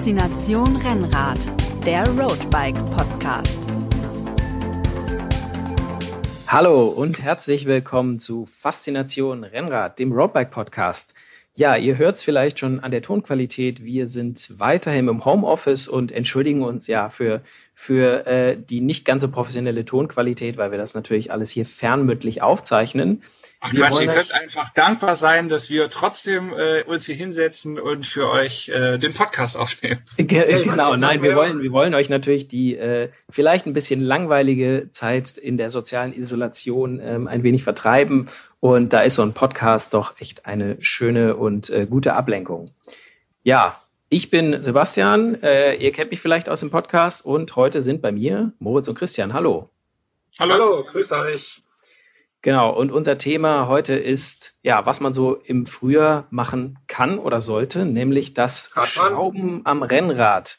Faszination Rennrad, der Roadbike Podcast. Hallo und herzlich willkommen zu Faszination Rennrad, dem Roadbike Podcast. Ja, ihr hört es vielleicht schon an der Tonqualität. Wir sind weiterhin im Homeoffice und entschuldigen uns ja für, für äh, die nicht ganz so professionelle Tonqualität, weil wir das natürlich alles hier fernmündlich aufzeichnen. Ach Quatsch, ihr könnt einfach dankbar sein, dass wir trotzdem äh, uns hier hinsetzen und für euch äh, den Podcast aufnehmen. genau, nein, wir wollen, wir wollen euch natürlich die äh, vielleicht ein bisschen langweilige Zeit in der sozialen Isolation ähm, ein wenig vertreiben. Und da ist so ein Podcast doch echt eine schöne und äh, gute Ablenkung. Ja, ich bin Sebastian, äh, ihr kennt mich vielleicht aus dem Podcast und heute sind bei mir Moritz und Christian. Hallo. Hallo, Hallo grüßt euch. Genau, und unser Thema heute ist, ja, was man so im Frühjahr machen kann oder sollte, nämlich das Radmann. Schrauben am Rennrad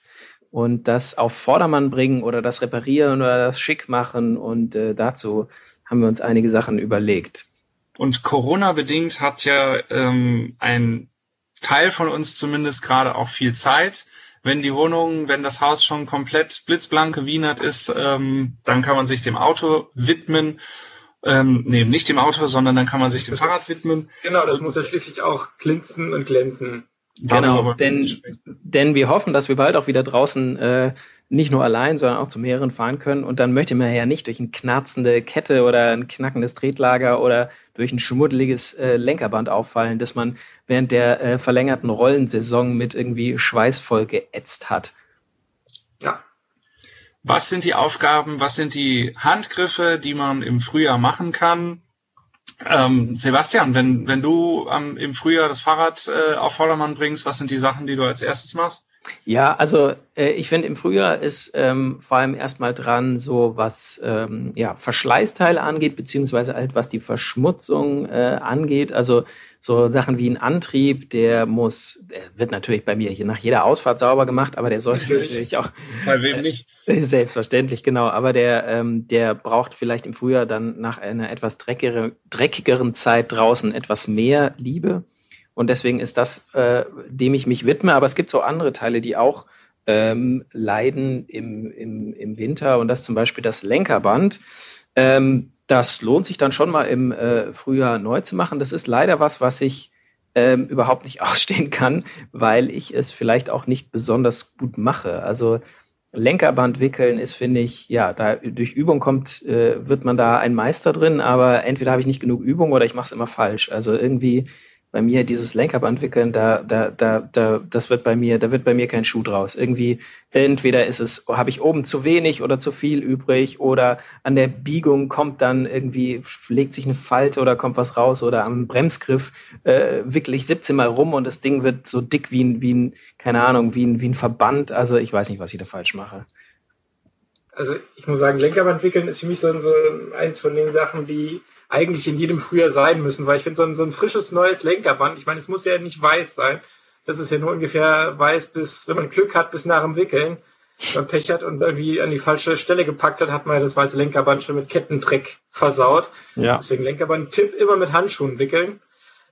und das auf Vordermann bringen oder das Reparieren oder das Schick machen. Und äh, dazu haben wir uns einige Sachen überlegt. Und Corona-bedingt hat ja ähm, ein Teil von uns zumindest gerade auch viel Zeit. Wenn die Wohnung, wenn das Haus schon komplett blitzblank gewienert ist, ähm, dann kann man sich dem Auto widmen ähm, nee, nicht dem Auto, sondern dann kann man sich dem Fahrrad widmen. Genau, das muss ja schließlich auch glinzen und glänzen. Genau, denn, denn wir hoffen, dass wir bald auch wieder draußen äh, nicht nur allein, sondern auch zu mehreren fahren können. Und dann möchte man ja nicht durch eine knarzende Kette oder ein knackendes Tretlager oder durch ein schmuddeliges äh, Lenkerband auffallen, dass man während der äh, verlängerten Rollensaison mit irgendwie Schweiß voll geätzt hat. Ja, was sind die Aufgaben, was sind die Handgriffe, die man im Frühjahr machen kann? Ähm, Sebastian, wenn, wenn du ähm, im Frühjahr das Fahrrad äh, auf Vordermann bringst, was sind die Sachen, die du als erstes machst? Ja, also äh, ich finde im Frühjahr ist ähm, vor allem erstmal dran, so was ähm, ja, Verschleißteile angeht, beziehungsweise halt was die Verschmutzung äh, angeht. Also so Sachen wie ein Antrieb, der muss, der wird natürlich bei mir hier nach jeder Ausfahrt sauber gemacht, aber der sollte natürlich, natürlich auch. Bei wem nicht? Äh, selbstverständlich, genau. Aber der, ähm, der braucht vielleicht im Frühjahr dann nach einer etwas dreckigeren, dreckigeren Zeit draußen etwas mehr Liebe. Und deswegen ist das, äh, dem ich mich widme. Aber es gibt so andere Teile, die auch ähm, leiden im, im, im Winter. Und das zum Beispiel das Lenkerband. Ähm, das lohnt sich dann schon mal im äh, Frühjahr neu zu machen. Das ist leider was, was ich ähm, überhaupt nicht ausstehen kann, weil ich es vielleicht auch nicht besonders gut mache. Also Lenkerband wickeln ist, finde ich, ja, da durch Übung kommt, äh, wird man da ein Meister drin, aber entweder habe ich nicht genug Übung oder ich mache es immer falsch. Also irgendwie bei mir dieses Lenkerband wickeln, da, da, da, da, das wird bei mir, da wird bei mir kein Schuh draus. Irgendwie, entweder ist es, habe ich oben zu wenig oder zu viel übrig oder an der Biegung kommt dann irgendwie, legt sich eine Falte oder kommt was raus oder am Bremsgriff äh, wickle ich 17 Mal rum und das Ding wird so dick wie ein, wie ein, keine Ahnung, wie ein, wie ein Verband. Also ich weiß nicht, was ich da falsch mache. Also ich muss sagen, Lenkerband wickeln ist für mich so, so eins von den Sachen, die eigentlich in jedem Frühjahr sein müssen, weil ich finde, so ein, so ein frisches neues Lenkerband, ich meine, es muss ja nicht weiß sein. Das ist ja nur ungefähr weiß bis, wenn man Glück hat, bis nach dem Wickeln. Wenn man Pech hat und irgendwie an die falsche Stelle gepackt hat, hat man ja das weiße Lenkerband schon mit Kettendreck versaut. Ja. Deswegen Lenkerband-Tipp immer mit Handschuhen wickeln.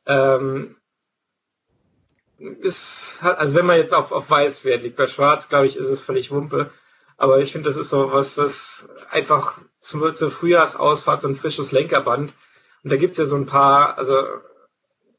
Ähm, ist, also wenn man jetzt auf, auf weiß Wert liegt, bei schwarz, glaube ich, ist es völlig Wumpe. Aber ich finde, das ist so was, was einfach zur, zur Frühjahrsausfahrt so ein frisches Lenkerband. Und da gibt's ja so ein paar, also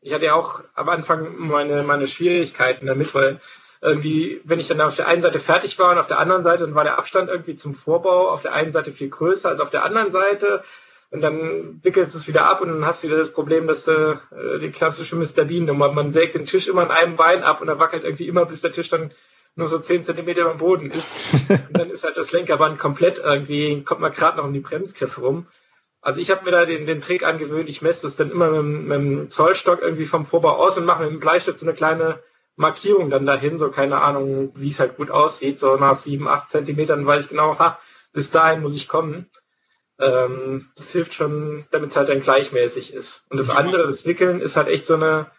ich hatte ja auch am Anfang meine, meine Schwierigkeiten damit, weil irgendwie, wenn ich dann auf der einen Seite fertig war und auf der anderen Seite, dann war der Abstand irgendwie zum Vorbau auf der einen Seite viel größer als auf der anderen Seite. Und dann wickelst du es wieder ab und dann hast du wieder das Problem, dass äh, die klassische Mr. Bean-Nummer, man sägt den Tisch immer an einem Bein ab und er wackelt irgendwie immer, bis der Tisch dann nur so zehn Zentimeter am Boden ist. Und dann ist halt das Lenkerband komplett irgendwie, kommt man gerade noch um die Bremsgriffe rum. Also ich habe mir da den, den Trick angewöhnt, ich messe das dann immer mit, mit dem Zollstock irgendwie vom Vorbau aus und mache mit dem Bleistift so eine kleine Markierung dann dahin, so keine Ahnung, wie es halt gut aussieht, so nach sieben, acht Zentimetern weiß ich genau, ha, bis dahin muss ich kommen. Ähm, das hilft schon, damit es halt dann gleichmäßig ist. Und das andere, das Wickeln, ist halt echt so eine,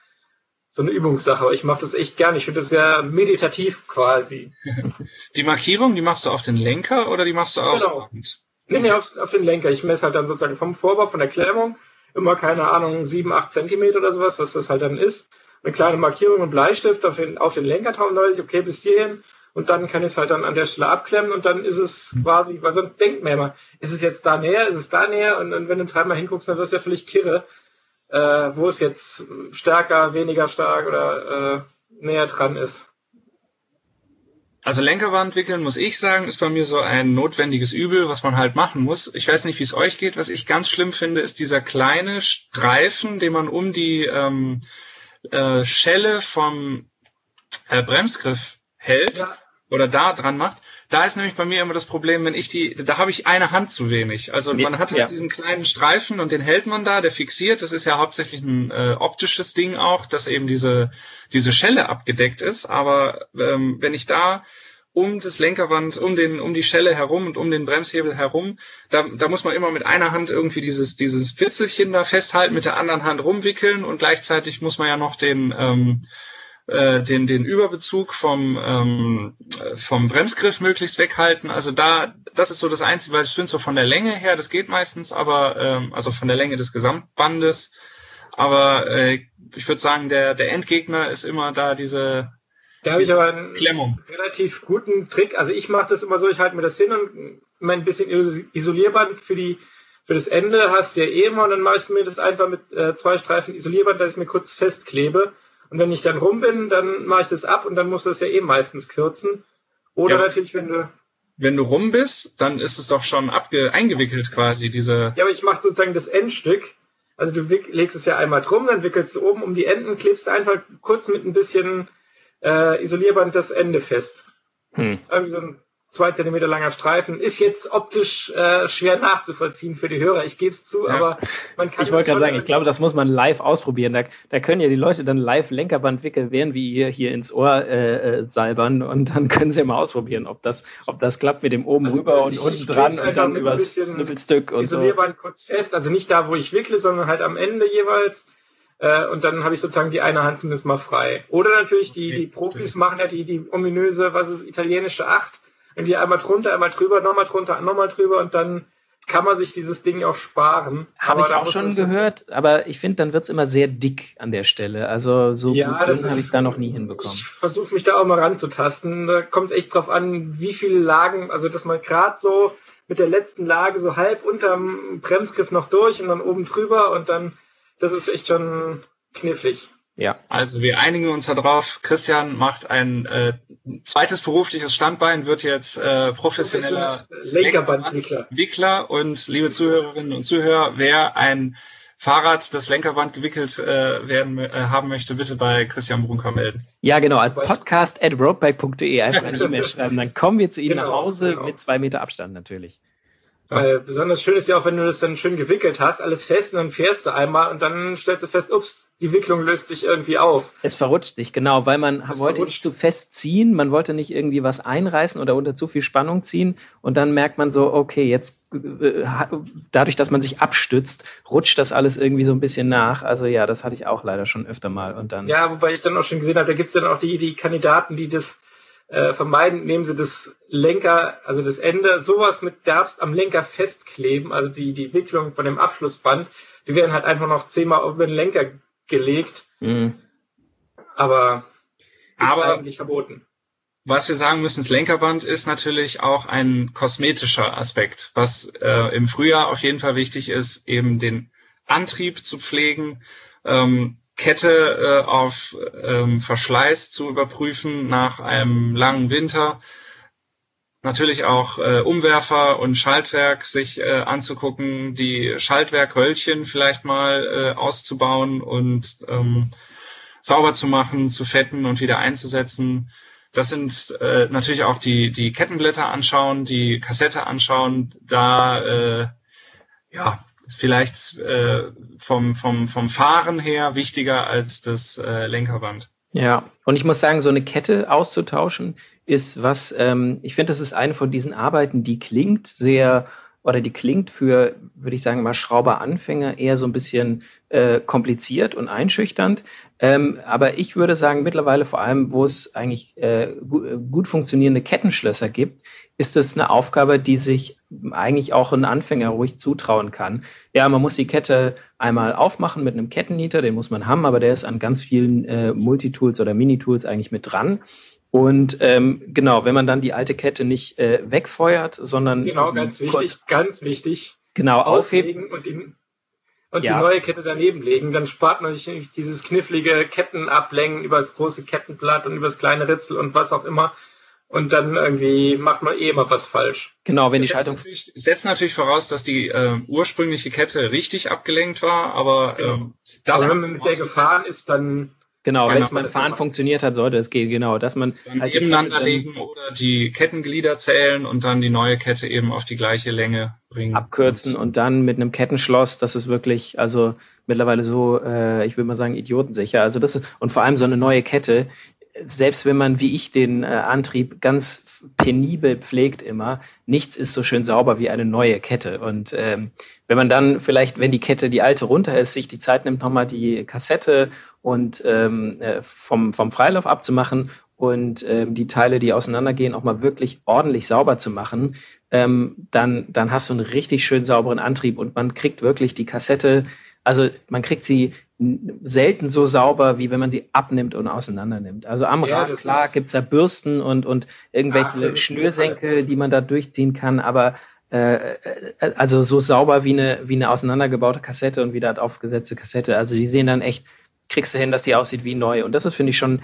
so eine Übungssache. Ich mache das echt gern. Ich finde das sehr meditativ quasi. Die Markierung, die machst du auf den Lenker oder die machst du aufs genau. Band? Nee, nee, auf, auf den Lenker. Ich messe halt dann sozusagen vom Vorbau, von der Klemmung, immer, keine Ahnung, sieben, acht Zentimeter oder sowas, was das halt dann ist. Eine kleine Markierung und Bleistift auf den, auf den Lenker drauf, und weiß ich, okay, bis hierhin. und dann kann ich es halt dann an der Stelle abklemmen und dann ist es quasi, weil sonst denkt man immer, ist es jetzt da näher, ist es da näher und, und wenn du dreimal hinguckst, dann wirst du ja völlig kirre, äh, wo es jetzt stärker, weniger stark oder äh, näher dran ist. Also Lenkerband wickeln, muss ich sagen, ist bei mir so ein notwendiges Übel, was man halt machen muss. Ich weiß nicht, wie es euch geht. Was ich ganz schlimm finde, ist dieser kleine Streifen, den man um die ähm, äh, Schelle vom äh, Bremsgriff hält. Ja oder da dran macht, da ist nämlich bei mir immer das Problem, wenn ich die, da habe ich eine Hand zu wenig. Also man hat halt ja. diesen kleinen Streifen und den hält man da, der fixiert. Das ist ja hauptsächlich ein äh, optisches Ding auch, dass eben diese diese Schelle abgedeckt ist. Aber ähm, wenn ich da um das Lenkerband, um den, um die Schelle herum und um den Bremshebel herum. Da, da muss man immer mit einer Hand irgendwie dieses, dieses Witzelchen da festhalten, mit der anderen Hand rumwickeln und gleichzeitig muss man ja noch den, ähm, äh, den, den Überbezug vom, ähm, vom Bremsgriff möglichst weghalten. Also da, das ist so das Einzige, weil ich finde so von der Länge her, das geht meistens, aber ähm, also von der Länge des Gesamtbandes. Aber äh, ich würde sagen, der, der Endgegner ist immer da diese da habe ich aber einen Klemmung. relativ guten Trick. Also ich mache das immer so, ich halte mir das hin und mein bisschen Isolierband für die für das Ende hast du ja eh immer und dann mache ich mir das einfach mit äh, zwei Streifen Isolierband, dass ich mir kurz festklebe und wenn ich dann rum bin, dann mache ich das ab und dann muss das ja eben meistens kürzen. Oder ja. natürlich, wenn du. Wenn du rum bist, dann ist es doch schon abge eingewickelt quasi, diese. Ja, aber ich mache sozusagen das Endstück. Also du legst es ja einmal drum, dann wickelst du oben um die Enden, klebst einfach kurz mit ein bisschen äh, Isolierband das Ende fest. Hm. Irgendwie so ein zwei Zentimeter langer Streifen. Ist jetzt optisch äh, schwer nachzuvollziehen für die Hörer, ich gebe es zu, ja. aber man kann. Ich wollte gerade sagen, ich glaube, das muss man live ausprobieren. Da, da können ja die Leute dann live Lenkerband wickeln, während wir ihr hier ins Ohr äh, äh, salbern und dann können sie ja mal ausprobieren, ob das, ob das klappt mit dem oben also, rüber und unten dran und dann übers Schnüffelstück und Isolierband so. kurz fest, also nicht da, wo ich wickle, sondern halt am Ende jeweils. Äh, und dann habe ich sozusagen die eine Hand zumindest mal frei. Oder natürlich die, die Profis machen ja die, die ominöse, was ist, italienische Acht irgendwie einmal drunter, einmal drüber, nochmal drunter, nochmal drüber und dann kann man sich dieses Ding auch sparen. Habe ich auch schon gehört, aber ich finde, dann wird es immer sehr dick an der Stelle. Also so ja, gut habe ich da noch nie hinbekommen. Ich versuche mich da auch mal ranzutasten. Da kommt es echt drauf an, wie viele Lagen, also dass man gerade so mit der letzten Lage so halb unterm Bremsgriff noch durch und dann oben drüber und dann, das ist echt schon knifflig. Ja. Also wir einigen uns darauf. Christian macht ein äh, zweites berufliches Standbein, wird jetzt äh, professioneller Lenkerbandwickler. Und liebe Zuhörerinnen und Zuhörer, wer ein Fahrrad, das Lenkerband gewickelt äh, werden äh, haben möchte, bitte bei Christian Brunker melden. Ja, genau. An podcast at roadbike.de einfach eine E-Mail schreiben. Dann kommen wir zu Ihnen genau, nach Hause genau. mit zwei Meter Abstand natürlich. Weil besonders schön ist ja auch, wenn du das dann schön gewickelt hast, alles fest und dann fährst du einmal und dann stellst du fest, ups, die Wicklung löst sich irgendwie auf. Es verrutscht sich, genau, weil man es wollte verrutscht. nicht zu fest ziehen, man wollte nicht irgendwie was einreißen oder unter zu viel Spannung ziehen und dann merkt man so, okay, jetzt äh, dadurch, dass man sich abstützt, rutscht das alles irgendwie so ein bisschen nach. Also ja, das hatte ich auch leider schon öfter mal und dann. Ja, wobei ich dann auch schon gesehen habe, da gibt es dann auch die, die Kandidaten, die das äh, vermeiden, nehmen sie das Lenker, also das Ende, sowas mit Derbst am Lenker festkleben, also die, die Wicklung von dem Abschlussband, die werden halt einfach noch zehnmal auf den Lenker gelegt. Mhm. Aber ist Aber eigentlich verboten. Was wir sagen müssen, das Lenkerband ist natürlich auch ein kosmetischer Aspekt, was äh, im Frühjahr auf jeden Fall wichtig ist, eben den Antrieb zu pflegen, ähm, Kette äh, auf ähm, Verschleiß zu überprüfen nach einem langen Winter. Natürlich auch äh, Umwerfer und Schaltwerk sich äh, anzugucken, die Schaltwerkröllchen vielleicht mal äh, auszubauen und ähm, sauber zu machen, zu fetten und wieder einzusetzen. Das sind äh, natürlich auch die, die Kettenblätter anschauen, die Kassette anschauen, da äh, ja, vielleicht äh, vom, vom, vom Fahren her wichtiger als das äh, Lenkerband. Ja, und ich muss sagen, so eine Kette auszutauschen ist was, ähm, ich finde, das ist eine von diesen Arbeiten, die klingt sehr oder die klingt für, würde ich sagen, mal Schrauberanfänger eher so ein bisschen äh, kompliziert und einschüchternd. Ähm, aber ich würde sagen, mittlerweile vor allem, wo es eigentlich äh, gut, gut funktionierende Kettenschlösser gibt, ist es eine Aufgabe, die sich eigentlich auch ein Anfänger ruhig zutrauen kann. Ja, man muss die Kette einmal aufmachen mit einem Kettennieter, den muss man haben, aber der ist an ganz vielen äh, Multitools oder Minitools eigentlich mit dran. Und ähm, genau, wenn man dann die alte Kette nicht äh, wegfeuert, sondern genau ganz wichtig, ganz wichtig, genau aufheben und die und ja. die neue Kette daneben legen, dann spart man sich dieses knifflige Kettenablenken über das große Kettenblatt und über das kleine Ritzel und was auch immer. Und dann irgendwie macht man eh immer was falsch. Genau, wenn das die Schaltung. Natürlich, setzt natürlich voraus, dass die äh, ursprüngliche Kette richtig abgelenkt war, aber genau. ähm, das aber wenn man mit der gefahren ist, dann Genau, wenn es beim Fahren funktioniert hat, sollte es gehen, genau, dass man dann halt nebeneinander legen oder die Kettenglieder zählen und dann die neue Kette eben auf die gleiche Länge bringen. Abkürzen und dann mit einem Kettenschloss, das ist wirklich, also mittlerweile so, äh, ich will mal sagen, idiotensicher. Also das ist, und vor allem so eine neue Kette, selbst wenn man wie ich den äh, Antrieb ganz penibel pflegt immer, nichts ist so schön sauber wie eine neue Kette. Und ähm, wenn man dann vielleicht, wenn die Kette die alte runter ist, sich die Zeit nimmt, nochmal die Kassette und ähm, äh, vom, vom Freilauf abzumachen und ähm, die Teile, die auseinandergehen, auch mal wirklich ordentlich sauber zu machen, ähm, dann, dann hast du einen richtig schön sauberen Antrieb und man kriegt wirklich die Kassette also man kriegt sie selten so sauber, wie wenn man sie abnimmt und auseinandernimmt. Also am ja, Rad, klar, gibt's da Bürsten und, und irgendwelche Ach, Schnürsenkel, die man da durchziehen kann, aber äh, äh, also so sauber wie eine, wie eine auseinandergebaute Kassette und wieder aufgesetzte Kassette. Also die sehen dann echt, kriegst du hin, dass die aussieht wie neu. Und das ist, finde ich, schon,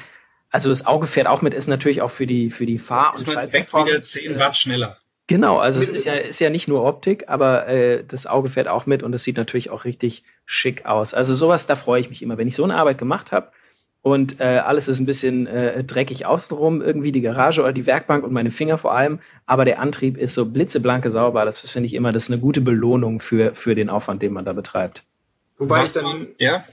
also das Auge fährt auch mit, ist natürlich auch für die, für die Fahr- und Direkt wieder 10 Watt schneller. Genau, also es ist ja, ist ja nicht nur Optik, aber äh, das Auge fährt auch mit und es sieht natürlich auch richtig schick aus. Also sowas, da freue ich mich immer, wenn ich so eine Arbeit gemacht habe und äh, alles ist ein bisschen äh, dreckig außenrum, irgendwie die Garage oder die Werkbank und meine Finger vor allem, aber der Antrieb ist so blitzeblanke sauber. Das finde ich immer, das ist eine gute Belohnung für, für den Aufwand, den man da betreibt. Wobei ich dann ja?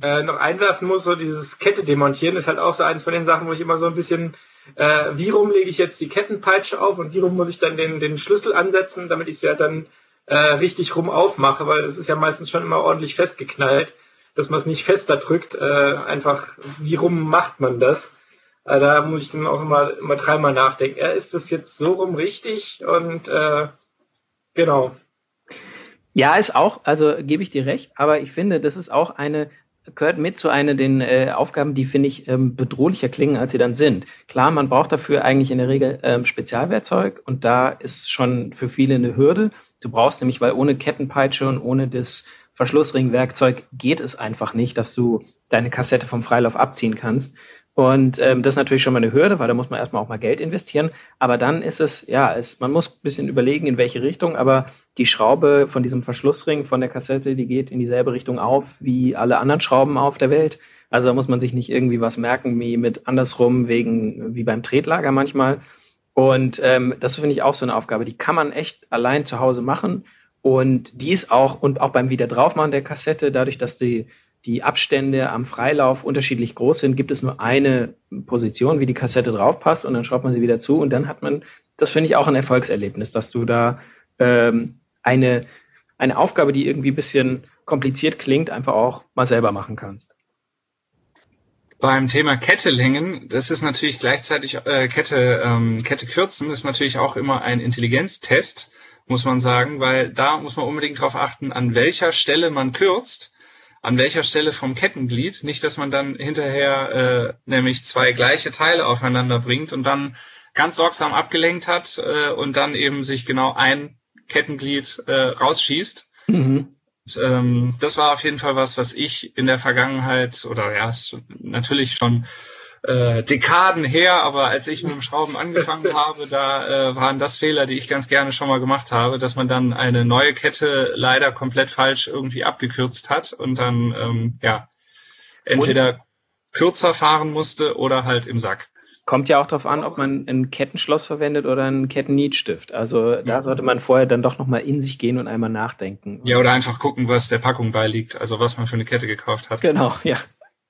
äh, noch einwerfen muss, so dieses Kette demontieren ist halt auch so eins von den Sachen, wo ich immer so ein bisschen äh, wie rum lege ich jetzt die Kettenpeitsche auf und wie rum muss ich dann den, den Schlüssel ansetzen, damit ich sie ja dann äh, richtig rum aufmache, weil es ist ja meistens schon immer ordentlich festgeknallt, dass man es nicht fester drückt. Äh, einfach, wie rum macht man das? Äh, da muss ich dann auch immer, immer dreimal nachdenken. Ja, ist das jetzt so rum richtig? Und äh, genau. Ja, ist auch, also gebe ich dir recht, aber ich finde, das ist auch eine gehört mit zu einer den äh, Aufgaben, die finde ich ähm, bedrohlicher klingen, als sie dann sind. Klar, man braucht dafür eigentlich in der Regel ähm, Spezialwerkzeug und da ist schon für viele eine Hürde. Du brauchst nämlich, weil ohne Kettenpeitsche und ohne das Verschlussringwerkzeug geht es einfach nicht, dass du deine Kassette vom Freilauf abziehen kannst. Und ähm, das ist natürlich schon mal eine Hürde, weil da muss man erstmal auch mal Geld investieren. Aber dann ist es, ja, es, man muss ein bisschen überlegen, in welche Richtung, aber die Schraube von diesem Verschlussring von der Kassette, die geht in dieselbe Richtung auf wie alle anderen Schrauben auf der Welt. Also da muss man sich nicht irgendwie was merken, wie mit andersrum, wegen, wie beim Tretlager manchmal. Und ähm, das finde ich auch so eine Aufgabe, die kann man echt allein zu Hause machen. Und die ist auch, und auch beim Wiederaufmachen der Kassette, dadurch, dass die die Abstände am Freilauf unterschiedlich groß sind, gibt es nur eine Position, wie die Kassette draufpasst und dann schraubt man sie wieder zu und dann hat man, das finde ich auch ein Erfolgserlebnis, dass du da ähm, eine, eine Aufgabe, die irgendwie ein bisschen kompliziert klingt, einfach auch mal selber machen kannst. Beim Thema Kettelängen, das ist natürlich gleichzeitig äh, Kette, ähm, Kette kürzen, ist natürlich auch immer ein Intelligenztest, muss man sagen, weil da muss man unbedingt darauf achten, an welcher Stelle man kürzt an welcher Stelle vom Kettenglied, nicht, dass man dann hinterher äh, nämlich zwei gleiche Teile aufeinander bringt und dann ganz sorgsam abgelenkt hat äh, und dann eben sich genau ein Kettenglied äh, rausschießt. Mhm. Und, ähm, das war auf jeden Fall was, was ich in der Vergangenheit oder ja, natürlich schon äh, Dekaden her, aber als ich mit dem Schrauben angefangen habe, da äh, waren das Fehler, die ich ganz gerne schon mal gemacht habe, dass man dann eine neue Kette leider komplett falsch irgendwie abgekürzt hat und dann ähm, ja entweder und? kürzer fahren musste oder halt im Sack. Kommt ja auch darauf an, ob man ein Kettenschloss verwendet oder einen Kettennietstift. Also da sollte man vorher dann doch nochmal in sich gehen und einmal nachdenken. Ja, oder einfach gucken, was der Packung beiliegt, also was man für eine Kette gekauft hat. Genau, ja.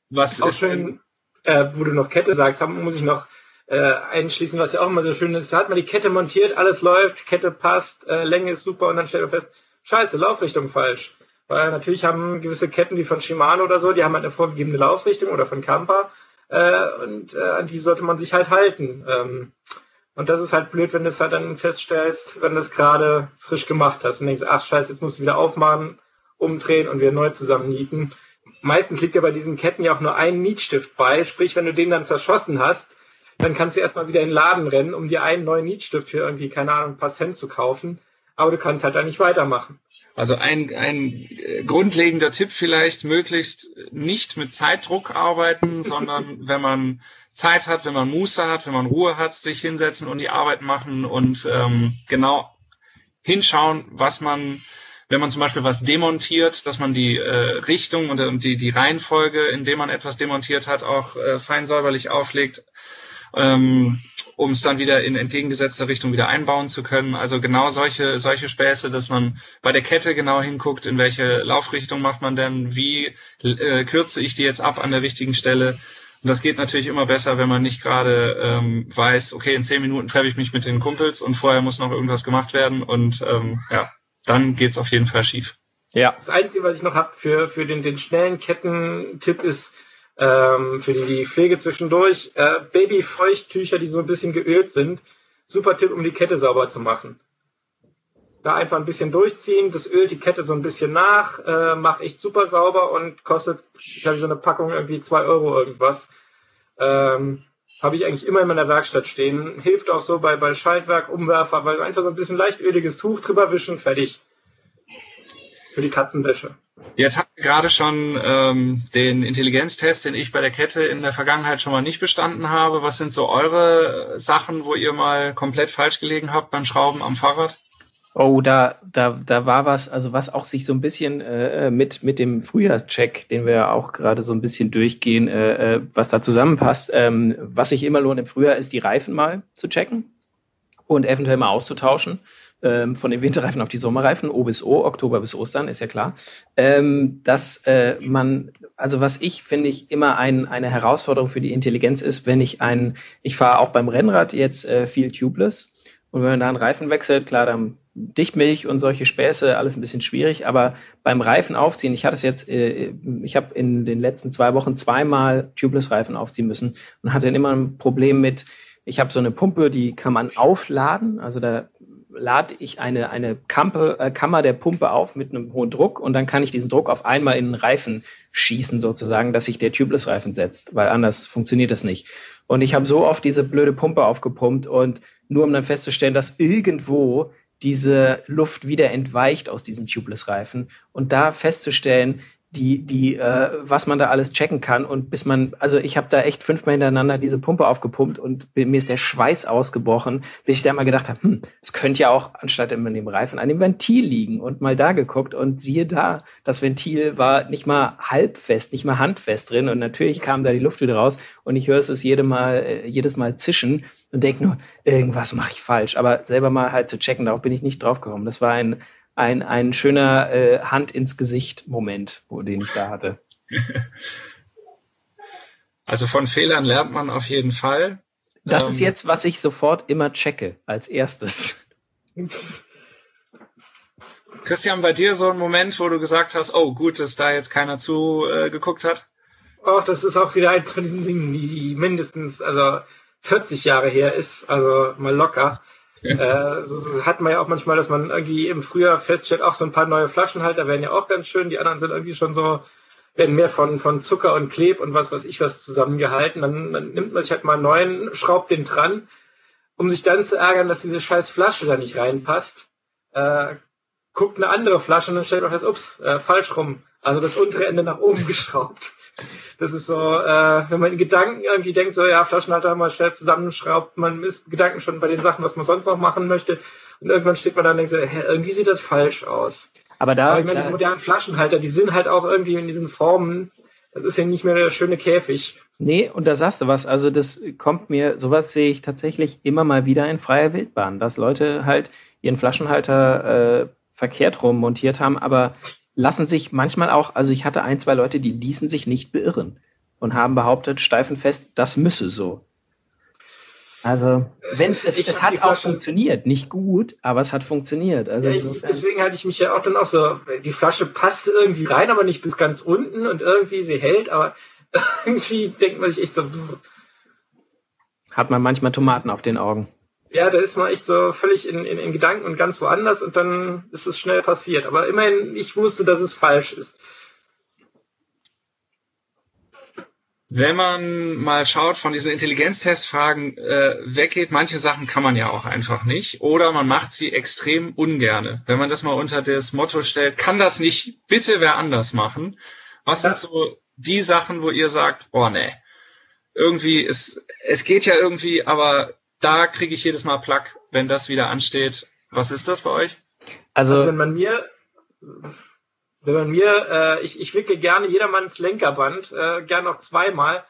Was ist schön, äh, wo du noch Kette sagst, muss ich noch äh, einschließen, was ja auch immer so schön ist. Da hat man die Kette montiert, alles läuft, Kette passt, äh, Länge ist super und dann stellt man fest, scheiße, Laufrichtung falsch. Weil natürlich haben gewisse Ketten wie von Shimano oder so, die haben halt eine vorgegebene Laufrichtung oder von Kampa äh, und äh, an die sollte man sich halt halten. Ähm, und das ist halt blöd, wenn du es halt dann feststellst, wenn du es gerade frisch gemacht hast und denkst, ach scheiße, jetzt musst du wieder aufmachen, umdrehen und wieder neu zusammennieten meistens liegt ja bei diesen Ketten ja auch nur ein Nietstift bei. Sprich, wenn du den dann zerschossen hast, Dann kannst du erstmal wieder in den Laden rennen, um dir einen neuen Nietstift für irgendwie, keine Ahnung, ein paar Cent zu kaufen. Aber du kannst halt da nicht weitermachen. Also ein, ein grundlegender Tipp vielleicht, möglichst nicht mit Zeitdruck arbeiten, sondern wenn man Zeit hat, wenn man Muße hat, wenn man Ruhe hat, sich hinsetzen und die Arbeit machen und ähm, genau hinschauen, was man, wenn man zum Beispiel was demontiert, dass man die äh, Richtung und die, die Reihenfolge, in dem man etwas demontiert hat, auch äh, fein säuberlich auflegt, ähm, um es dann wieder in entgegengesetzter Richtung wieder einbauen zu können. Also genau solche, solche Späße, dass man bei der Kette genau hinguckt, in welche Laufrichtung macht man denn, wie äh, kürze ich die jetzt ab an der wichtigen Stelle und das geht natürlich immer besser, wenn man nicht gerade ähm, weiß, okay, in zehn Minuten treffe ich mich mit den Kumpels und vorher muss noch irgendwas gemacht werden. Und ähm, ja, dann geht's auf jeden Fall schief. Ja. Das Einzige, was ich noch habe für, für den, den schnellen Kettentipp ist, ähm, für die, die Pflege zwischendurch, äh, Babyfeuchttücher, die so ein bisschen geölt sind. Super Tipp, um die Kette sauber zu machen. Da einfach ein bisschen durchziehen, das ölt die Kette so ein bisschen nach, äh, macht echt super sauber und kostet, glaube ich, so eine Packung irgendwie zwei Euro irgendwas. Ähm, habe ich eigentlich immer in meiner Werkstatt stehen. Hilft auch so bei, bei Schaltwerk, Umwerfer, weil einfach so ein bisschen leicht öliges Tuch drüber wischen, fertig. Für die Katzenwäsche. Jetzt habt ihr gerade schon ähm, den Intelligenztest, den ich bei der Kette in der Vergangenheit schon mal nicht bestanden habe. Was sind so eure Sachen, wo ihr mal komplett falsch gelegen habt beim Schrauben am Fahrrad? Oh, da, da, da war was, also was auch sich so ein bisschen äh, mit, mit dem Frühjahrscheck, den wir auch gerade so ein bisschen durchgehen, äh, äh, was da zusammenpasst. Ähm, was sich immer lohnt im Frühjahr, ist die Reifen mal zu checken und eventuell mal auszutauschen. Ähm, von den Winterreifen auf die Sommerreifen, O bis O, Oktober bis Ostern, ist ja klar. Ähm, dass äh, man, also was ich finde ich immer ein, eine Herausforderung für die Intelligenz ist, wenn ich ein, ich fahre auch beim Rennrad jetzt äh, viel tubeless und wenn man da einen Reifen wechselt, klar, dann Dichtmilch und solche Späße, alles ein bisschen schwierig, aber beim Reifen aufziehen, ich hatte es jetzt, äh, ich habe in den letzten zwei Wochen zweimal Tubeless-Reifen aufziehen müssen und hatte immer ein Problem mit, ich habe so eine Pumpe, die kann man aufladen, also da lade ich eine, eine Kampe, äh, Kammer der Pumpe auf mit einem hohen Druck und dann kann ich diesen Druck auf einmal in den Reifen schießen sozusagen, dass sich der Tubeless-Reifen setzt, weil anders funktioniert das nicht. Und ich habe so oft diese blöde Pumpe aufgepumpt und nur um dann festzustellen, dass irgendwo diese Luft wieder entweicht aus diesem Tubeless-Reifen und da festzustellen, die, die, äh, was man da alles checken kann. Und bis man, also ich habe da echt fünfmal hintereinander diese Pumpe aufgepumpt und mir ist der Schweiß ausgebrochen, bis ich da mal gedacht habe, hm, es könnte ja auch anstatt in dem Reifen an dem Ventil liegen und mal da geguckt und siehe da, das Ventil war nicht mal halbfest, nicht mal handfest drin und natürlich kam da die Luft wieder raus und ich höre es jede mal, äh, jedes Mal zischen und denke nur, irgendwas mache ich falsch. Aber selber mal halt zu checken, darauf bin ich nicht drauf gekommen. Das war ein ein, ein schöner äh, Hand ins Gesicht Moment, wo den ich da hatte. Also von Fehlern lernt man auf jeden Fall. Das ähm, ist jetzt, was ich sofort immer checke als erstes. Christian, bei dir so ein Moment, wo du gesagt hast, oh gut, dass da jetzt keiner zugeguckt äh, hat? Ach, das ist auch wieder eins von diesen Dingen, die mindestens also 40 Jahre her ist, also mal locker äh, hat man ja auch manchmal, dass man irgendwie im Frühjahr feststellt, auch so ein paar neue Flaschenhalter werden ja auch ganz schön. Die anderen sind irgendwie schon so, werden mehr von, von Zucker und Kleb und was weiß ich was zusammengehalten. Dann, dann nimmt man sich halt mal einen neuen, schraubt den dran, um sich dann zu ärgern, dass diese scheiß Flasche da nicht reinpasst. Äh, guckt eine andere Flasche und dann stellt man fest, ups, äh, falsch rum. Also das untere Ende nach oben geschraubt. Das ist so, äh, wenn man in Gedanken irgendwie denkt, so ja, Flaschenhalter haben wir schnell zusammenschraubt, man ist Gedanken schon bei den Sachen, was man sonst noch machen möchte. Und irgendwann steht man da und denkt so, hä, irgendwie sieht das falsch aus. Aber da. Aber ich meine, diese modernen Flaschenhalter, die sind halt auch irgendwie in diesen Formen, das ist ja nicht mehr der schöne Käfig. Nee, und da sagst du was. Also das kommt mir, sowas sehe ich tatsächlich immer mal wieder in freier Wildbahn, dass Leute halt ihren Flaschenhalter äh, verkehrt rum montiert haben, aber lassen sich manchmal auch, also ich hatte ein, zwei Leute, die ließen sich nicht beirren und haben behauptet, steifenfest, das müsse so. Also, wenn, es, es hat auch funktioniert. Nicht gut, aber es hat funktioniert. Also ja, ich, deswegen hatte ich mich ja auch dann auch so, die Flasche passt irgendwie rein, aber nicht bis ganz unten und irgendwie sie hält, aber irgendwie denkt man sich echt so. Hat man manchmal Tomaten auf den Augen. Ja, da ist man echt so völlig in, in, in Gedanken und ganz woanders und dann ist es schnell passiert. Aber immerhin, ich wusste, dass es falsch ist. wenn man mal schaut, von diesen Intelligenztestfragen äh, weggeht, manche Sachen kann man ja auch einfach nicht. Oder man macht sie extrem ungerne. Wenn man das mal unter das Motto stellt, kann das nicht bitte wer anders machen? Was sind so die Sachen, wo ihr sagt, oh nee, irgendwie ist, es geht ja irgendwie, aber da kriege ich jedes Mal Plack, wenn das wieder ansteht. Was ist das bei euch? Also, also wenn man mir wenn man mir, äh, ich, ich wickle gerne jedermanns Lenkerband, äh, gerne auch zweimal,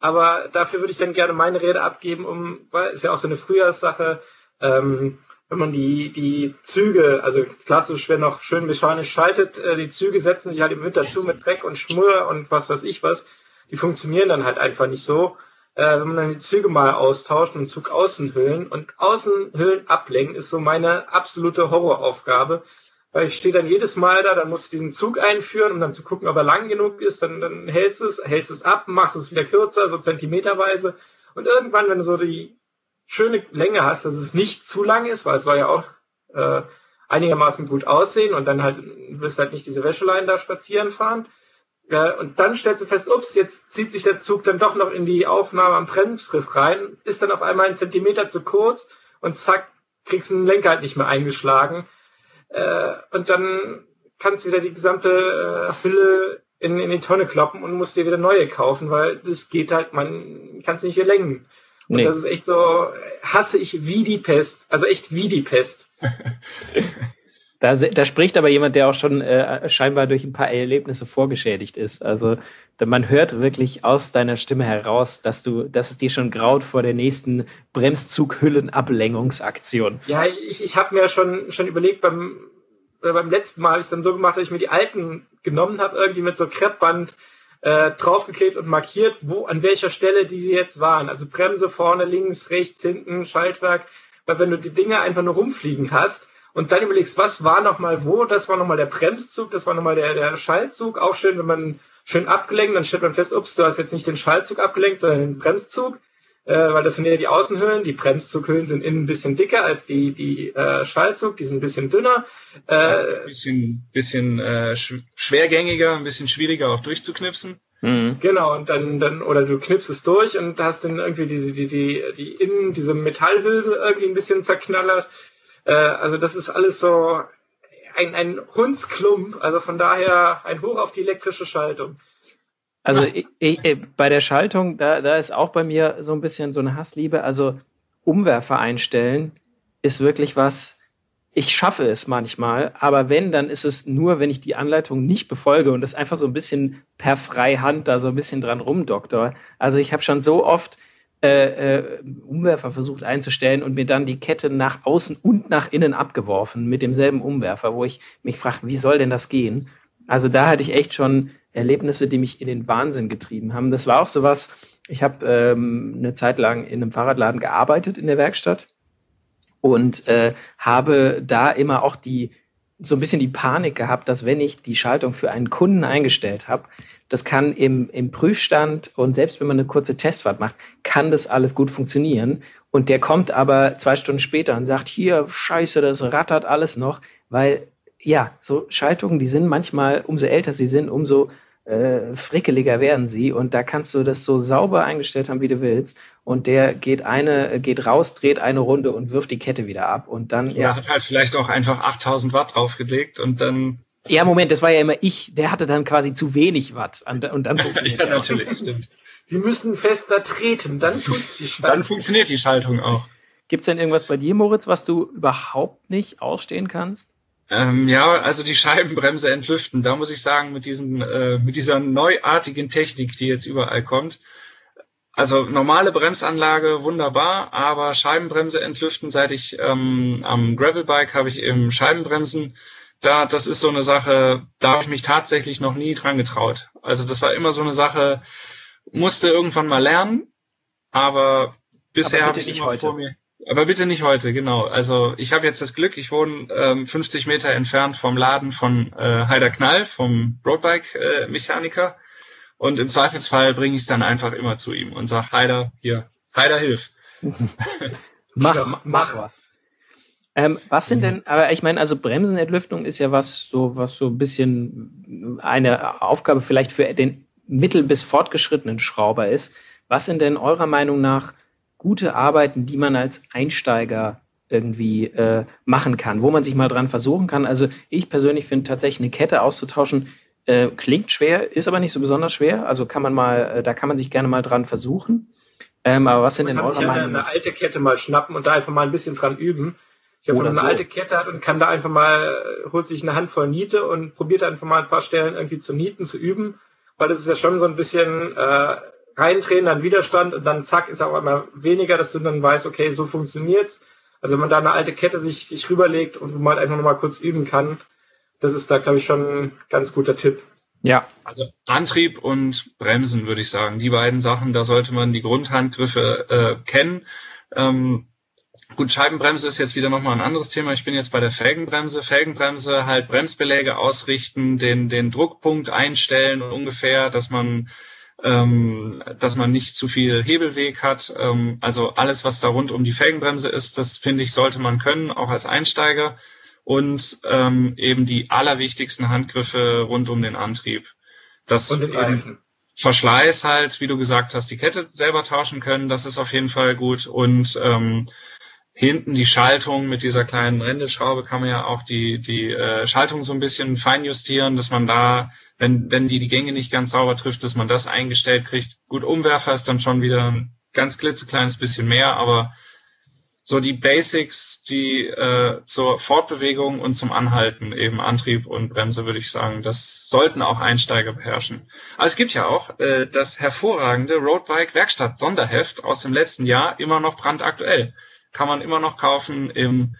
aber dafür würde ich dann gerne meine Rede abgeben, um, weil ist ja auch so eine Frühjahrssache, ähm, wenn man die, die Züge, also klassisch, wer noch schön mechanisch schaltet, äh, die Züge setzen sich halt im Winter zu mit Dreck und Schmur und was weiß ich was, die funktionieren dann halt einfach nicht so. Äh, wenn man dann die Züge mal austauscht und Zug Außenhüllen und Außenhüllen ablenken, ist so meine absolute Horroraufgabe weil ich stehe dann jedes Mal da, dann musst du diesen Zug einführen, um dann zu gucken, ob er lang genug ist, dann, dann hältst es, hältst es ab, machst es wieder kürzer, so zentimeterweise. Und irgendwann, wenn du so die schöne Länge hast, dass es nicht zu lang ist, weil es soll ja auch äh, einigermaßen gut aussehen und dann halt wirst halt nicht diese Wäscheleien da spazieren fahren. Ja, und dann stellst du fest, ups, jetzt zieht sich der Zug dann doch noch in die Aufnahme am Bremsgriff rein, ist dann auf einmal ein Zentimeter zu kurz und zack, kriegst du den Lenker halt nicht mehr eingeschlagen. Äh, und dann kannst du wieder die gesamte äh, Hülle in, in die Tonne kloppen und musst dir wieder neue kaufen, weil das geht halt, man kann es nicht verlängern. Und nee. das ist echt so, hasse ich wie die Pest. Also echt wie die Pest. Da, da spricht aber jemand, der auch schon äh, scheinbar durch ein paar Erlebnisse vorgeschädigt ist. Also man hört wirklich aus deiner Stimme heraus, dass du, dass es dir schon graut vor der nächsten Bremszug-Hüllen-Ablenkungsaktion. Ja, ich, ich habe mir schon, schon überlegt, beim, äh, beim letzten Mal habe ich es dann so gemacht, dass ich mir die alten genommen habe, irgendwie mit so Kreppband äh, draufgeklebt und markiert, wo, an welcher Stelle die sie jetzt waren. Also Bremse vorne, links, rechts, hinten, Schaltwerk. Weil wenn du die Dinge einfach nur rumfliegen hast, und dann überlegst, was war nochmal wo, das war nochmal der Bremszug, das war nochmal der, der Schaltzug. Auch schön, wenn man schön abgelenkt, dann stellt man fest, ups, du hast jetzt nicht den Schaltzug abgelenkt, sondern den Bremszug, äh, weil das sind ja die Außenhüllen. Die Bremszughüllen sind innen ein bisschen dicker als die, die äh, Schaltzug, die sind ein bisschen dünner. Äh, ein bisschen, bisschen äh, schwergängiger, ein bisschen schwieriger auch durchzuknipsen. Mhm. Genau, und dann, dann, oder du knippst es durch und hast dann irgendwie die, die, die, die innen, diese Metallhülse irgendwie ein bisschen zerknallert. Äh, also das ist alles so ein, ein Hundsklump. Also von daher ein Hoch auf die elektrische Schaltung. Also ich, ich, bei der Schaltung, da, da ist auch bei mir so ein bisschen so eine Hassliebe. Also Umwerfer einstellen ist wirklich was, ich schaffe es manchmal, aber wenn, dann ist es nur, wenn ich die Anleitung nicht befolge und das einfach so ein bisschen per Freihand da so ein bisschen dran rumdoktor. Also ich habe schon so oft äh, äh, Umwerfer versucht einzustellen und mir dann die Kette nach außen und nach innen abgeworfen mit demselben Umwerfer, wo ich mich frage, wie soll denn das gehen? Also da hatte ich echt schon Erlebnisse, die mich in den Wahnsinn getrieben haben. Das war auch sowas, ich habe ähm, eine Zeit lang in einem Fahrradladen gearbeitet in der Werkstatt und äh, habe da immer auch die so ein bisschen die Panik gehabt, dass wenn ich die Schaltung für einen Kunden eingestellt habe, das kann im, im Prüfstand und selbst wenn man eine kurze Testfahrt macht, kann das alles gut funktionieren. Und der kommt aber zwei Stunden später und sagt, hier, scheiße, das rattert alles noch, weil ja, so Schaltungen, die sind manchmal, umso älter sie sind, umso äh, frickeliger werden sie und da kannst du das so sauber eingestellt haben, wie du willst. Und der geht eine, geht raus, dreht eine Runde und wirft die Kette wieder ab und dann. Oder ja. hat halt vielleicht auch einfach 8000 Watt draufgelegt und dann ja, Moment, das war ja immer ich. Der hatte dann quasi zu wenig Watt. Und, dann ja, natürlich, stimmt. Sie müssen fester treten, dann tut's die Schaltung. Dann funktioniert die Schaltung auch. Gibt es denn irgendwas bei dir, Moritz, was du überhaupt nicht ausstehen kannst? Ähm, ja, also die Scheibenbremse entlüften. Da muss ich sagen, mit diesen, äh, mit dieser neuartigen Technik, die jetzt überall kommt. Also normale Bremsanlage wunderbar, aber Scheibenbremse entlüften, seit ich ähm, am Gravelbike habe ich eben Scheibenbremsen da, das ist so eine Sache, da habe ich mich tatsächlich noch nie dran getraut. Also das war immer so eine Sache, musste irgendwann mal lernen, aber bisher habe ich nicht heute. vor mir. Aber bitte nicht heute, genau. Also ich habe jetzt das Glück, ich wohne ähm, 50 Meter entfernt vom Laden von äh, Heider Knall, vom Roadbike-Mechaniker. Äh, und im Zweifelsfall bringe ich es dann einfach immer zu ihm und sage, Heider, hier, Heider, hilf. mach, mach was. Ähm, was sind mhm. denn, aber ich meine, also Bremsenentlüftung ist ja was so, was so ein bisschen eine Aufgabe vielleicht für den mittel- bis fortgeschrittenen Schrauber ist, was sind denn eurer Meinung nach gute Arbeiten, die man als Einsteiger irgendwie äh, machen kann, wo man sich mal dran versuchen kann. Also ich persönlich finde tatsächlich eine Kette auszutauschen äh, klingt schwer, ist aber nicht so besonders schwer. Also kann man mal, äh, da kann man sich gerne mal dran versuchen. Ähm, aber was sind man denn eure Meinung? Eine, eine alte Kette mal schnappen und da einfach mal ein bisschen dran üben. Ich habe eine so. alte Kette hat und kann da einfach mal, holt sich eine Handvoll Niete und probiert einfach mal ein paar Stellen irgendwie zu nieten, zu üben, weil das ist ja schon so ein bisschen reindrehen, dann Widerstand und dann zack ist auch immer weniger, dass du dann weißt, okay, so funktioniert's. Also wenn man da eine alte Kette sich, sich rüberlegt und mal einfach nochmal kurz üben kann, das ist da, glaube ich, schon ein ganz guter Tipp. Ja. Also Antrieb und Bremsen, würde ich sagen. Die beiden Sachen, da sollte man die Grundhandgriffe äh, kennen. Ähm, gut, Scheibenbremse ist jetzt wieder nochmal ein anderes Thema. Ich bin jetzt bei der Felgenbremse. Felgenbremse halt Bremsbeläge ausrichten, den, den Druckpunkt einstellen ungefähr, dass man ähm, dass man nicht zu viel Hebelweg hat. Ähm, also alles, was da rund um die Felgenbremse ist, das finde ich, sollte man können, auch als Einsteiger und ähm, eben die allerwichtigsten Handgriffe rund um den Antrieb. Das und den Reifen. Verschleiß halt, wie du gesagt hast, die Kette selber tauschen können, das ist auf jeden Fall gut. Und ähm, hinten die Schaltung mit dieser kleinen Rändelschraube kann man ja auch die, die äh, Schaltung so ein bisschen feinjustieren, dass man da, wenn, wenn die die Gänge nicht ganz sauber trifft, dass man das eingestellt kriegt. Gut, Umwerfer ist dann schon wieder ein ganz klitzekleines bisschen mehr, aber so die Basics, die äh, zur Fortbewegung und zum Anhalten, eben Antrieb und Bremse, würde ich sagen, das sollten auch Einsteiger beherrschen. Aber es gibt ja auch äh, das hervorragende Roadbike Werkstatt Sonderheft aus dem letzten Jahr, immer noch brandaktuell. Kann man immer noch kaufen im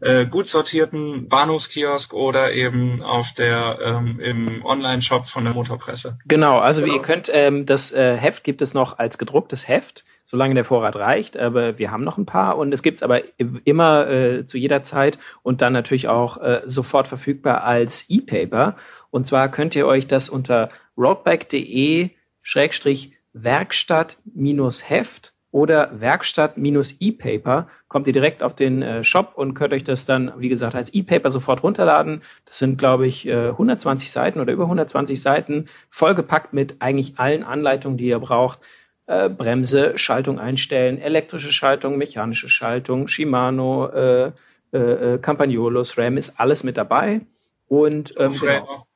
äh, gut sortierten Bahnhofskiosk oder eben auf der ähm, im Online-Shop von der Motorpresse. Genau, also genau. ihr könnt ähm, das äh, Heft gibt es noch als gedrucktes Heft solange der Vorrat reicht. Aber wir haben noch ein paar und es gibt es aber immer äh, zu jeder Zeit und dann natürlich auch äh, sofort verfügbar als E-Paper. Und zwar könnt ihr euch das unter roadbike.de Schrägstrich Werkstatt-Heft oder Werkstatt-E-Paper kommt ihr direkt auf den äh, Shop und könnt euch das dann, wie gesagt, als E-Paper sofort runterladen. Das sind, glaube ich, äh, 120 Seiten oder über 120 Seiten, vollgepackt mit eigentlich allen Anleitungen, die ihr braucht. Äh, Bremse, Schaltung einstellen, elektrische Schaltung, mechanische Schaltung, Shimano, äh, äh, äh Campagnolo, SRAM ist alles mit dabei. Und ähm, genau.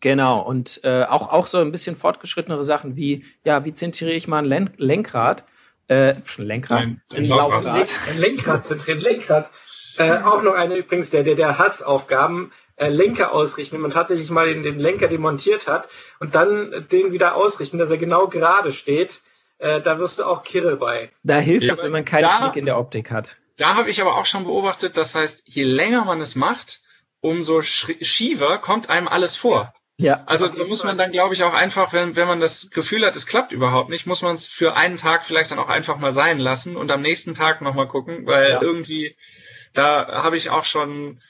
Genau, und äh, auch, auch so ein bisschen fortgeschrittenere Sachen wie, ja, wie zentriere ich mal ein Len Lenkrad? Äh, Lenkrad, ein, ein, ein Laufrad. Ein Lenkrad zentrieren, Lenkrad. Äh, auch noch eine übrigens der, der, der Hassaufgaben äh, Lenker ausrichten, wenn man tatsächlich mal den, den Lenker demontiert hat und dann den wieder ausrichten, dass er genau gerade steht, äh, da wirst du auch Kirre bei. Da hilft ja, es, wenn man keinen da, in der Optik hat. Da habe ich aber auch schon beobachtet, das heißt, je länger man es macht, umso schiefer kommt einem alles vor. Ja. Also da muss man dann, glaube ich, auch einfach, wenn, wenn man das Gefühl hat, es klappt überhaupt nicht, muss man es für einen Tag vielleicht dann auch einfach mal sein lassen und am nächsten Tag nochmal gucken, weil ja. irgendwie, da habe ich auch schon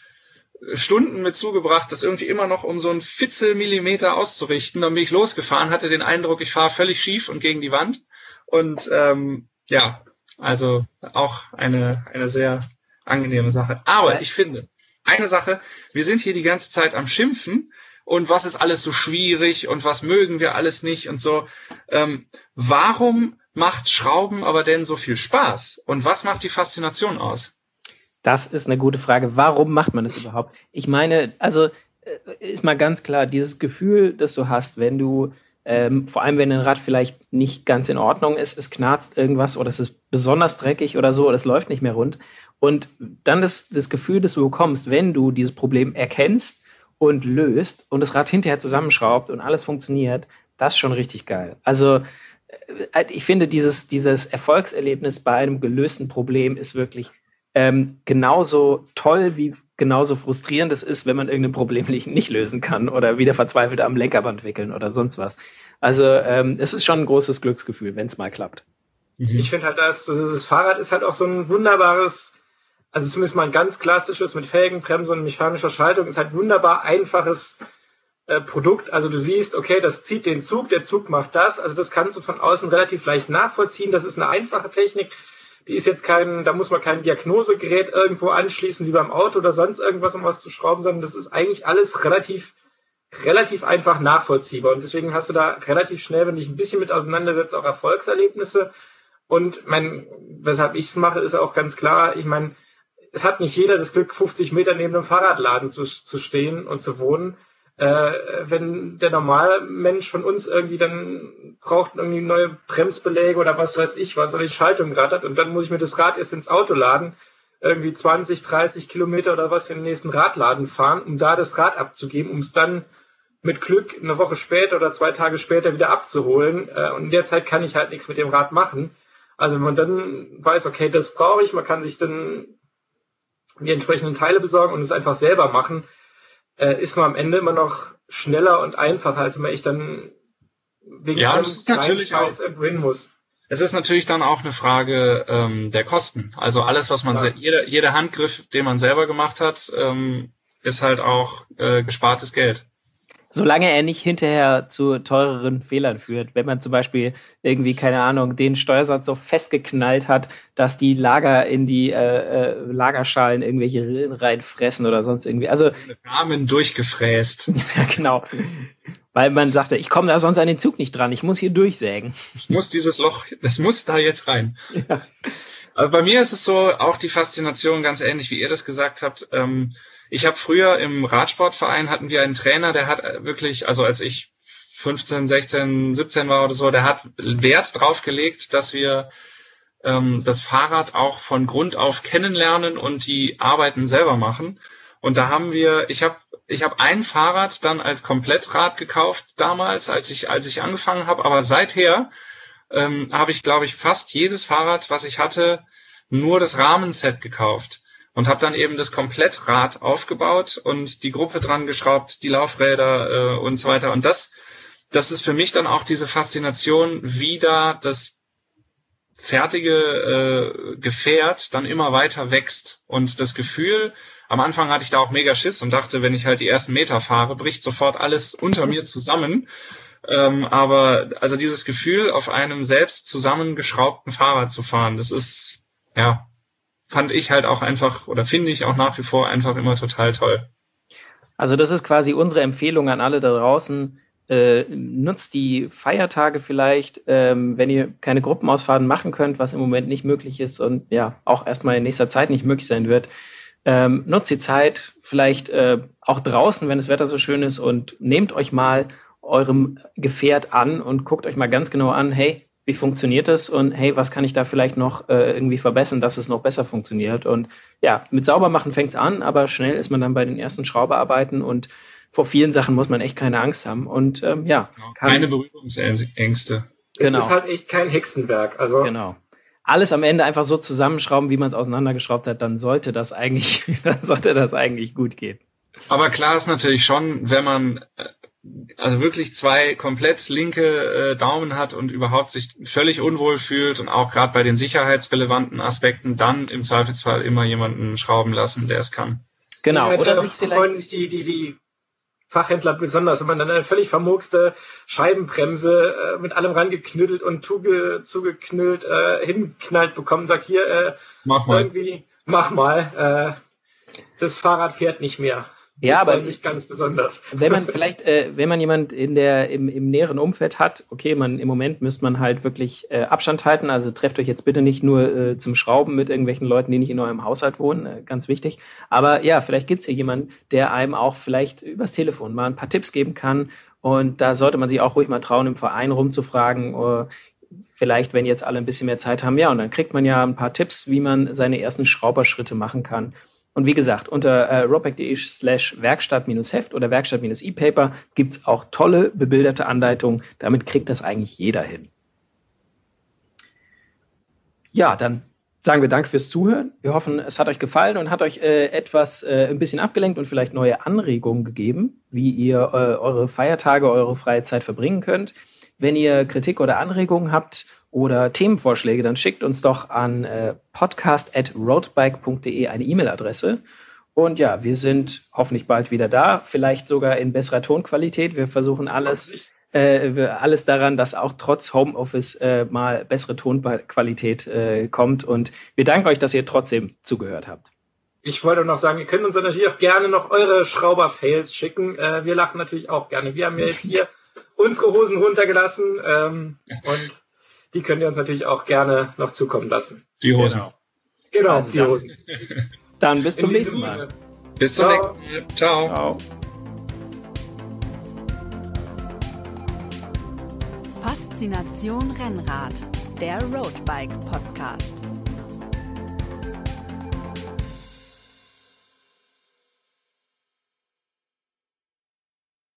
Stunden mit zugebracht, das irgendwie immer noch um so ein Fitzelmillimeter auszurichten. Dann bin ich losgefahren, hatte den Eindruck, ich fahre völlig schief und gegen die Wand. Und ähm, ja, also auch eine, eine sehr angenehme Sache. Aber ich finde, eine Sache, wir sind hier die ganze Zeit am Schimpfen und was ist alles so schwierig und was mögen wir alles nicht und so. Ähm, warum macht Schrauben aber denn so viel Spaß? Und was macht die Faszination aus? Das ist eine gute Frage. Warum macht man das überhaupt? Ich meine, also äh, ist mal ganz klar, dieses Gefühl, das du hast, wenn du, ähm, vor allem wenn ein Rad vielleicht nicht ganz in Ordnung ist, es knarzt irgendwas oder es ist besonders dreckig oder so oder es läuft nicht mehr rund. Und dann das, das Gefühl, das du bekommst, wenn du dieses Problem erkennst und löst und das Rad hinterher zusammenschraubt und alles funktioniert, das ist schon richtig geil. Also äh, ich finde, dieses, dieses Erfolgserlebnis bei einem gelösten Problem ist wirklich ähm, genauso toll wie genauso frustrierend es ist, wenn man irgendein Problem nicht lösen kann oder wieder verzweifelt am Lenkerband wickeln oder sonst was. Also ähm, es ist schon ein großes Glücksgefühl, wenn es mal klappt. Ich finde halt, das, das Fahrrad ist halt auch so ein wunderbares, also zumindest mal ein ganz klassisches mit Felgen, Bremse und mechanischer Schaltung, ist halt wunderbar einfaches äh, Produkt. Also du siehst, okay, das zieht den Zug, der Zug macht das. Also das kannst du von außen relativ leicht nachvollziehen. Das ist eine einfache Technik die ist jetzt kein, da muss man kein Diagnosegerät irgendwo anschließen, wie beim Auto oder sonst irgendwas, um was zu schrauben, sondern das ist eigentlich alles relativ relativ einfach nachvollziehbar. Und deswegen hast du da relativ schnell, wenn dich ein bisschen mit auseinandersetzt, auch Erfolgserlebnisse. Und mein, weshalb ich es mache, ist auch ganz klar, ich meine, es hat nicht jeder das Glück, 50 Meter neben einem Fahrradladen zu, zu stehen und zu wohnen. Äh, wenn der normale Mensch von uns irgendwie dann braucht irgendwie neue Bremsbeläge oder was weiß ich was oder die Schaltung rattert und dann muss ich mir das Rad erst ins Auto laden, irgendwie 20, 30 Kilometer oder was in den nächsten Radladen fahren, um da das Rad abzugeben, um es dann mit Glück eine Woche später oder zwei Tage später wieder abzuholen. Äh, und in der Zeit kann ich halt nichts mit dem Rad machen. Also wenn man dann weiß, okay, das brauche ich, man kann sich dann die entsprechenden Teile besorgen und es einfach selber machen, äh, ist man am Ende immer noch schneller und einfacher, als wenn man echt dann wegen ja, ist natürlich Scheiß hin muss. Es ist natürlich dann auch eine Frage ähm, der Kosten. Also alles, was man, ja. jeder, jeder Handgriff, den man selber gemacht hat, ähm, ist halt auch äh, gespartes Geld. Solange er nicht hinterher zu teureren Fehlern führt. Wenn man zum Beispiel irgendwie, keine Ahnung, den Steuersatz so festgeknallt hat, dass die Lager in die äh, äh, Lagerschalen irgendwelche Rillen reinfressen oder sonst irgendwie. Also Rahmen durchgefräst. ja, genau. Weil man sagte, ich komme da sonst an den Zug nicht dran, ich muss hier durchsägen. Ich muss dieses Loch, das muss da jetzt rein. Ja. Aber bei mir ist es so, auch die Faszination ganz ähnlich, wie ihr das gesagt habt. Ähm, ich habe früher im Radsportverein hatten wir einen Trainer, der hat wirklich, also als ich 15, 16, 17 war oder so, der hat Wert drauf gelegt, dass wir ähm, das Fahrrad auch von Grund auf kennenlernen und die Arbeiten selber machen. Und da haben wir, ich habe ich hab ein Fahrrad dann als Komplettrad gekauft damals, als ich als ich angefangen habe, aber seither ähm, habe ich, glaube ich, fast jedes Fahrrad, was ich hatte, nur das Rahmenset gekauft und habe dann eben das Komplettrad aufgebaut und die Gruppe dran geschraubt, die Laufräder äh, und so weiter. Und das, das ist für mich dann auch diese Faszination, wie da das fertige äh, Gefährt dann immer weiter wächst. Und das Gefühl, am Anfang hatte ich da auch mega Schiss und dachte, wenn ich halt die ersten Meter fahre, bricht sofort alles unter mir zusammen. Ähm, aber also dieses Gefühl, auf einem selbst zusammengeschraubten Fahrrad zu fahren, das ist ja fand ich halt auch einfach oder finde ich auch nach wie vor einfach immer total toll. Also das ist quasi unsere Empfehlung an alle da draußen. Äh, nutzt die Feiertage vielleicht, ähm, wenn ihr keine Gruppenausfahrten machen könnt, was im Moment nicht möglich ist und ja auch erstmal in nächster Zeit nicht möglich sein wird. Ähm, nutzt die Zeit vielleicht äh, auch draußen, wenn das Wetter so schön ist und nehmt euch mal eurem Gefährt an und guckt euch mal ganz genau an, hey, wie funktioniert das und hey, was kann ich da vielleicht noch äh, irgendwie verbessern, dass es noch besser funktioniert. Und ja, mit Saubermachen fängt es an, aber schnell ist man dann bei den ersten Schraubearbeiten und vor vielen Sachen muss man echt keine Angst haben. Und ähm, ja, genau. keine Berührungsängste. Genau. Es ist halt echt kein Hexenwerk. Also genau. Alles am Ende einfach so zusammenschrauben, wie man es auseinandergeschraubt hat, dann sollte das eigentlich, dann sollte das eigentlich gut gehen. Aber klar ist natürlich schon, wenn man äh, also wirklich zwei komplett linke äh, Daumen hat und überhaupt sich völlig unwohl fühlt und auch gerade bei den sicherheitsrelevanten Aspekten dann im Zweifelsfall immer jemanden schrauben lassen, der es kann. Genau. Ja, Oder sich vielleicht freuen sich die, die, die Fachhändler besonders, wenn man dann eine völlig vermurkste Scheibenbremse äh, mit allem rangeknüttelt und zuge, zugeknüllt äh, hinknallt bekommt, sagt hier äh, mach mal. irgendwie mach mal, äh, das Fahrrad fährt nicht mehr. Ja, aber nicht ganz besonders. Wenn man vielleicht, äh, wenn man jemand in der im, im näheren Umfeld hat, okay, man im Moment müsste man halt wirklich äh, Abstand halten. Also trefft euch jetzt bitte nicht nur äh, zum Schrauben mit irgendwelchen Leuten, die nicht in eurem Haushalt wohnen, äh, ganz wichtig. Aber ja, vielleicht gibt's hier jemanden, der einem auch vielleicht übers Telefon mal ein paar Tipps geben kann. Und da sollte man sich auch ruhig mal trauen, im Verein rumzufragen. Oder vielleicht, wenn jetzt alle ein bisschen mehr Zeit haben, ja, und dann kriegt man ja ein paar Tipps, wie man seine ersten Schrauberschritte machen kann. Und wie gesagt, unter äh, ropac.de slash Werkstatt-Heft oder Werkstatt-E-Paper gibt es auch tolle bebilderte Anleitungen. Damit kriegt das eigentlich jeder hin. Ja, dann sagen wir Danke fürs Zuhören. Wir hoffen, es hat euch gefallen und hat euch äh, etwas äh, ein bisschen abgelenkt und vielleicht neue Anregungen gegeben, wie ihr äh, eure Feiertage, eure freie Zeit verbringen könnt. Wenn ihr Kritik oder Anregungen habt oder Themenvorschläge, dann schickt uns doch an äh, podcast.roadbike.de eine E-Mail-Adresse. Und ja, wir sind hoffentlich bald wieder da, vielleicht sogar in besserer Tonqualität. Wir versuchen alles, äh, alles daran, dass auch trotz Homeoffice äh, mal bessere Tonqualität äh, kommt. Und wir danken euch, dass ihr trotzdem zugehört habt. ich wollte noch sagen, ihr könnt uns natürlich auch gerne noch eure Schrauber-Fails schicken. Äh, wir lachen natürlich auch gerne. Wir haben ja jetzt hier unsere Hosen runtergelassen ähm, und die könnt ihr uns natürlich auch gerne noch zukommen lassen. Die Hosen. Genau. Genau, Also die dann- Hosen. Dann bis zum nächsten Mal. Bis zum Ciao. nächsten Mal. Ciao. Ciao. Faszination Rennrad, der Roadbike Podcast.